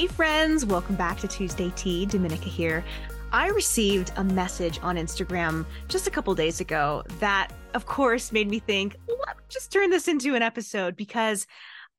Hey, friends, welcome back to Tuesday Tea. Dominica here. I received a message on Instagram just a couple days ago that, of course, made me think, let me just turn this into an episode because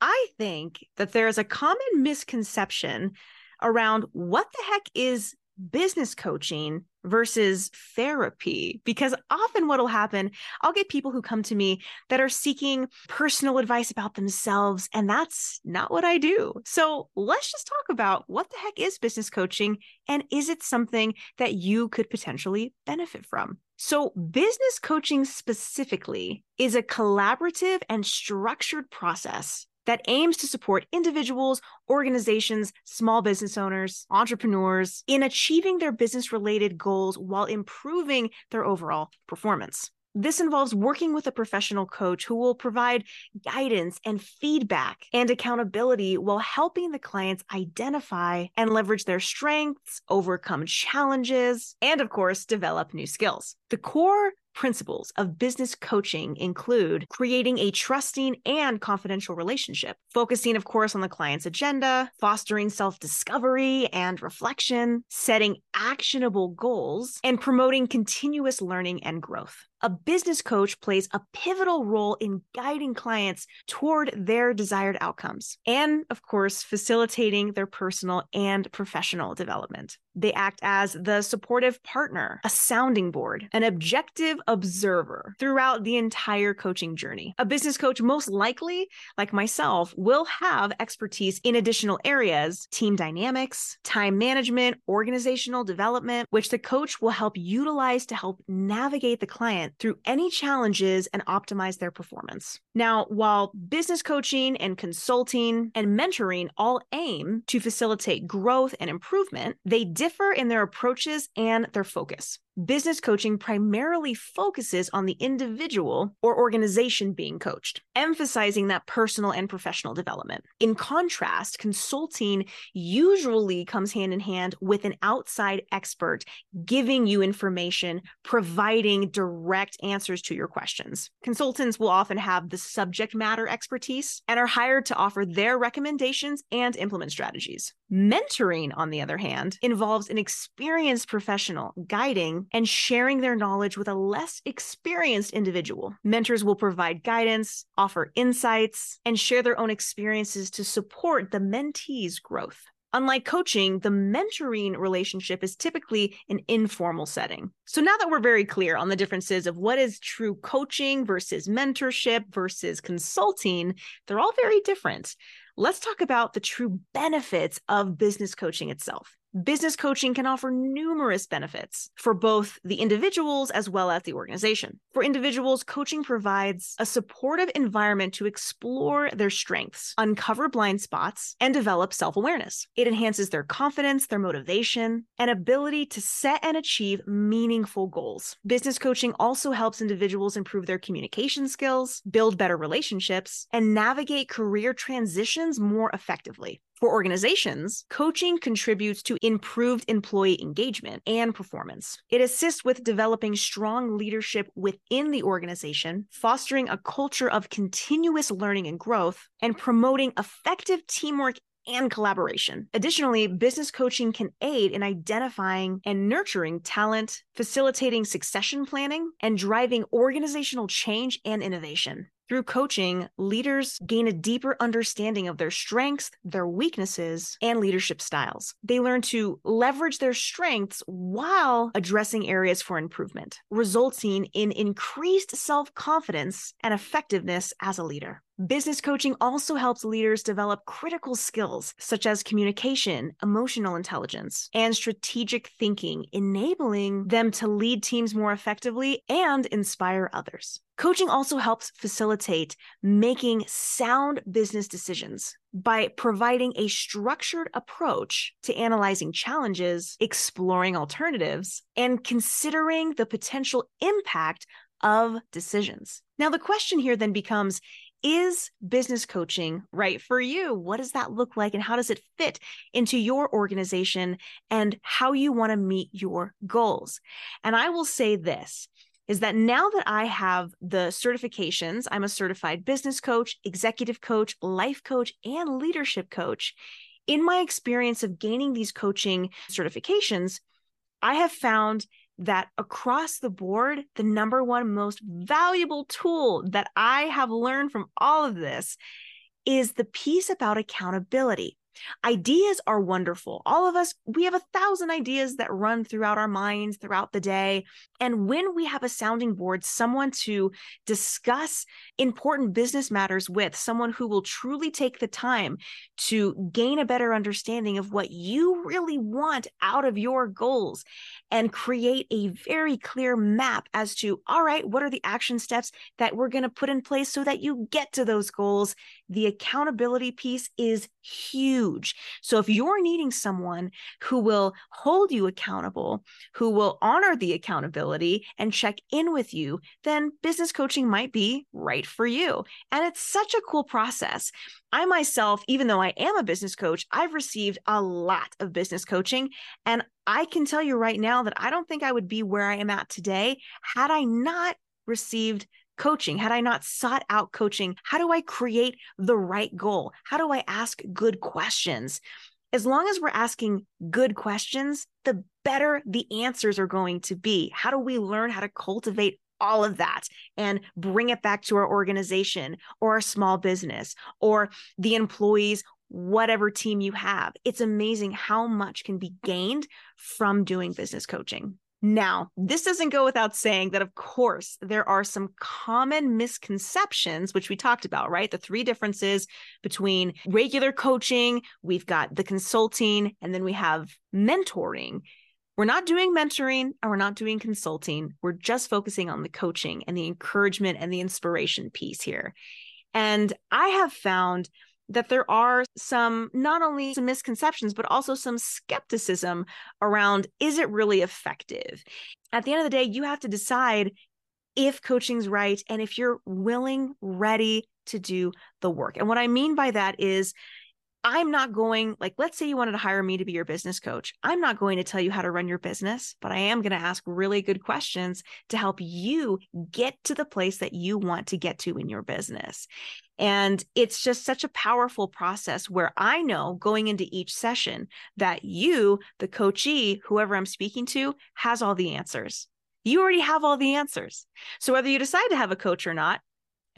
I think that there is a common misconception around what the heck is business coaching versus therapy because often what'll happen i'll get people who come to me that are seeking personal advice about themselves and that's not what i do. So let's just talk about what the heck is business coaching and is it something that you could potentially benefit from? So, business coaching specifically is a collaborative and structured process that aims to support individuals, organizations, small business owners, entrepreneurs in achieving their business related goals while improving their overall performance. This involves working with a professional coach who will provide guidance and feedback and accountability while helping the clients identify and leverage their strengths, overcome challenges, and of course, develop new skills. The core principles of business coaching include creating a trusting and confidential relationship, focusing, of course, on the client's agenda, fostering self discovery and reflection, setting actionable goals, and promoting continuous learning and growth a business coach plays a pivotal role in guiding clients toward their desired outcomes and, of course, facilitating their personal and professional development. They act as the supportive partner, a sounding board, an objective observer throughout the entire coaching journey. A business coach, most likely, like myself, will have expertise in additional areas team dynamics, time management, organizational development, which the coach will help utilize to help navigate the client through any challenges and optimize their performance. Now, while business coaching and consulting and mentoring all aim to facilitate growth and improvement, they differ in their approaches and their focus business coaching primarily focuses on the individual or organization being coached, emphasizing that personal and professional development. In contrast, consulting usually comes hand in hand with an outside expert giving you information, providing direct answers to your questions. Consultants will often have the subject matter expertise and are hired to offer their recommendations and implement strategies. Mentoring, on the other hand, involves an experienced professional guiding Mm-hmm. and sharing their knowledge with a less experienced individual. Mentors will provide guidance, offer insights, and share their own experiences to support the mentee's growth. Unlike coaching, the mentoring relationship is typically an informal setting. So now that we're very clear on the differences of what is true coaching versus mentorship versus consulting, they're all very different. Let's talk about the true benefits of business coaching itself business coaching can offer numerous benefits for both the individuals as well as the organization. For individuals, coaching provides a supportive environment to explore their strengths, uncover blind spots, and develop self awareness. It enhances their confidence, their motivation, and ability to set and achieve meaningful goals. Business coaching also helps individuals improve their communication skills, build better relationships, and navigate career transitions more effectively. For organizations, coaching contributes to improved employee engagement and performance. It assists with developing strong leadership within the organization, fostering a culture of continuous learning and growth, and promoting effective teamwork and collaboration. Additionally, business coaching can aid in identifying and nurturing talent, facilitating succession planning, and driving organizational change and innovation. Through coaching, leaders gain a deeper understanding of their strengths, their weaknesses, and leadership styles. They learn to leverage their strengths while addressing areas for improvement, resulting in increased self confidence and effectiveness as a leader. Business coaching also helps leaders develop critical skills such as communication, emotional intelligence, and strategic thinking, enabling them to lead teams more effectively and inspire others. Coaching also helps facilitate making sound business decisions by providing a structured approach to analyzing challenges, exploring alternatives, and considering the potential impact of decisions. Now, the question here then becomes is business coaching right for you? What does that look like and how does it fit into your organization and how you want to meet your goals? And I will say this is that now that I have the certifications, I'm a certified business coach, executive coach, life coach, and leadership coach. in my experience of gaining these coaching certifications, I have found that across the board, the number one most valuable tool that I have learned from all of this is the piece about accountability. Ideas are wonderful. All of us, we have a thousand ideas that run throughout our minds throughout the day. And when we have a sounding board, someone to discuss important business matters with, someone who will truly take the time to gain a better understanding of what you really want out of your goals and create a very clear map as to, all right, what are the action steps that we're going to put in place so that you get to those goals? The accountability piece is huge. So if you're needing someone who will hold you accountable, who will honor the accountability and check in with you, then business coaching might be right for you. And it's such a cool process. I myself, even though I am a business coach, I've received a lot of business coaching. And I can tell you right now that I don't think I would be where I am at today had I not received coaching, had I not sought out coaching. How do I create the right goal? How do I ask good questions? As long as we're asking good questions, the better the answers are going to be. How do we learn how to cultivate all of that and bring it back to our organization or our small business or the employees whatever team you have it's amazing how much can be gained from doing business coaching now, this doesn't go without saying that, of course, there are some common misconceptions, which we talked about, right? The three differences between regular coaching, we've got the consulting, and then we have mentoring. We're not doing mentoring and we're not doing consulting. We're just focusing on the coaching and the encouragement and the inspiration piece here. And I have found that there are some not only some misconceptions but also some skepticism around is it really effective at the end of the day you have to decide if coaching's right and if you're willing ready to do the work and what i mean by that is I'm not going, like, let's say you wanted to hire me to be your business coach. I'm not going to tell you how to run your business, but I am going to ask really good questions to help you get to the place that you want to get to in your business. And it's just such a powerful process where I know going into each session that you, the coachee, whoever I'm speaking to, has all the answers. You already have all the answers. So whether you decide to have a coach or not,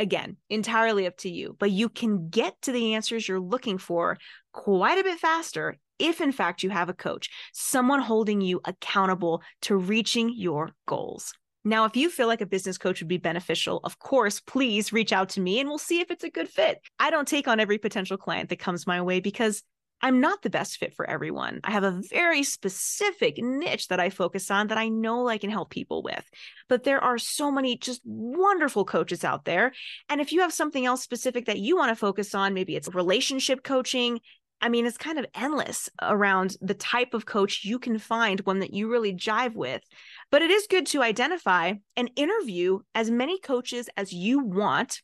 again, entirely up to you, but you can get to the answers you're looking for quite a bit faster if, in fact, you have a coach, someone holding you accountable to reaching your goals. Now, if you feel like a business coach would be beneficial, of course, please reach out to me and we'll see if it's a good fit. I don't take on every potential client that comes my way because I'm not the best fit for everyone. I have a very specific niche that I focus on that I know I can help people with. But there are so many just wonderful coaches out there. And if you have something else specific that you want to focus on, maybe it's relationship coaching. I mean, it's kind of endless around the type of coach you can find, one that you really jive with. But it is good to identify and interview as many coaches as you want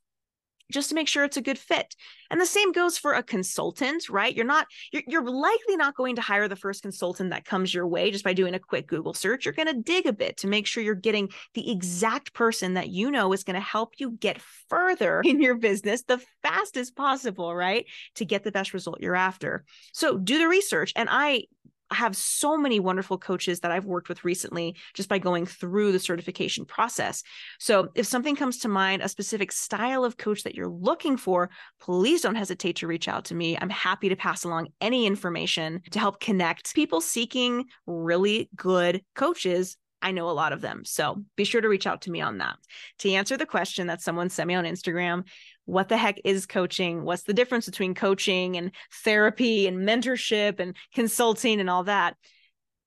just to make sure it's a good fit. And the same goes for a consultant, right? You're not you're, you're likely not going to hire the first consultant that comes your way just by doing a quick Google search. You're going to dig a bit to make sure you're getting the exact person that you know is going to help you get further in your business the fastest possible, right? To get the best result you're after. So do the research. And I have so many wonderful coaches that I've worked with recently just by going through the certification process. So, if something comes to mind, a specific style of coach that you're looking for, please don't hesitate to reach out to me. I'm happy to pass along any information to help connect people seeking really good coaches I know a lot of them. So be sure to reach out to me on that. To answer the question that someone sent me on Instagram, what the heck is coaching? What's the difference between coaching and therapy and mentorship and consulting and all that?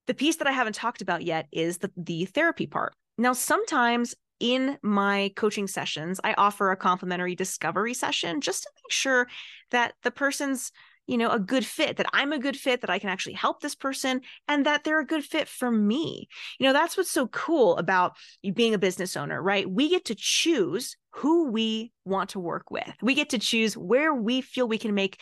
The piece that I haven't talked about yet is the, the therapy part. Now, sometimes in my coaching sessions, I offer a complimentary discovery session just to make sure that the person's you know a good fit that i'm a good fit that i can actually help this person and that they're a good fit for me. You know that's what's so cool about you being a business owner right? We get to choose who we want to work with. We get to choose where we feel we can make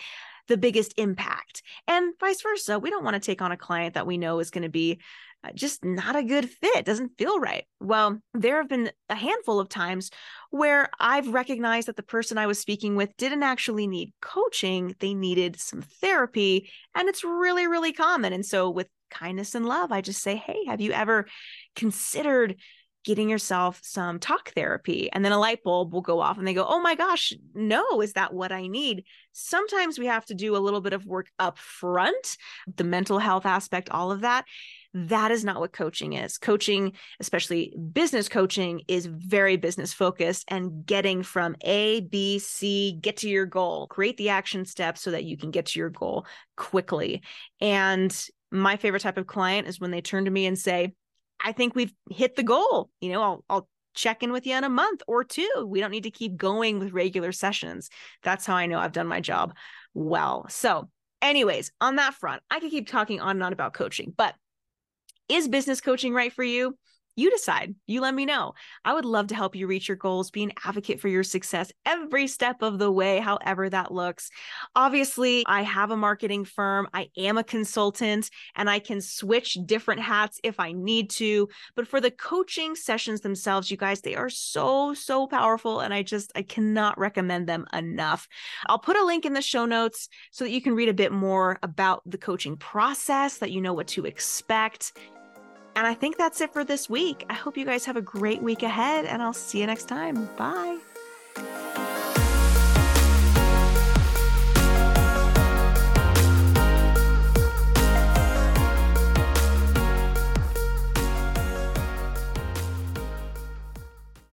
the biggest impact and vice versa we don't want to take on a client that we know is going to be uh, just not a good fit, doesn't feel right. Well, there have been a handful of times where I've recognized that the person I was speaking with didn't actually need coaching, they needed some therapy. And it's really, really common. And so, with kindness and love, I just say, Hey, have you ever considered getting yourself some talk therapy and then a light bulb will go off and they go oh my gosh no is that what i need? Sometimes we have to do a little bit of work up front the mental health aspect all of that. That is not what coaching is. Coaching especially business coaching is very business focused and getting from a b c get to your goal. Create the action steps so that you can get to your goal quickly. And my favorite type of client is when they turn to me and say I think we've hit the goal. You know, I'll, I'll check in with you in a month or two. We don't need to keep going with regular sessions. That's how I know I've done my job well. So, anyways, on that front, I could keep talking on and on about coaching, but is business coaching right for you? You decide. You let me know. I would love to help you reach your goals, be an advocate for your success every step of the way, however that looks. Obviously, I have a marketing firm, I am a consultant, and I can switch different hats if I need to. But for the coaching sessions themselves, you guys, they are so, so powerful. And I just, I cannot recommend them enough. I'll put a link in the show notes so that you can read a bit more about the coaching process, that you know what to expect. And I think that's it for this week. I hope you guys have a great week ahead, and I'll see you next time. Bye.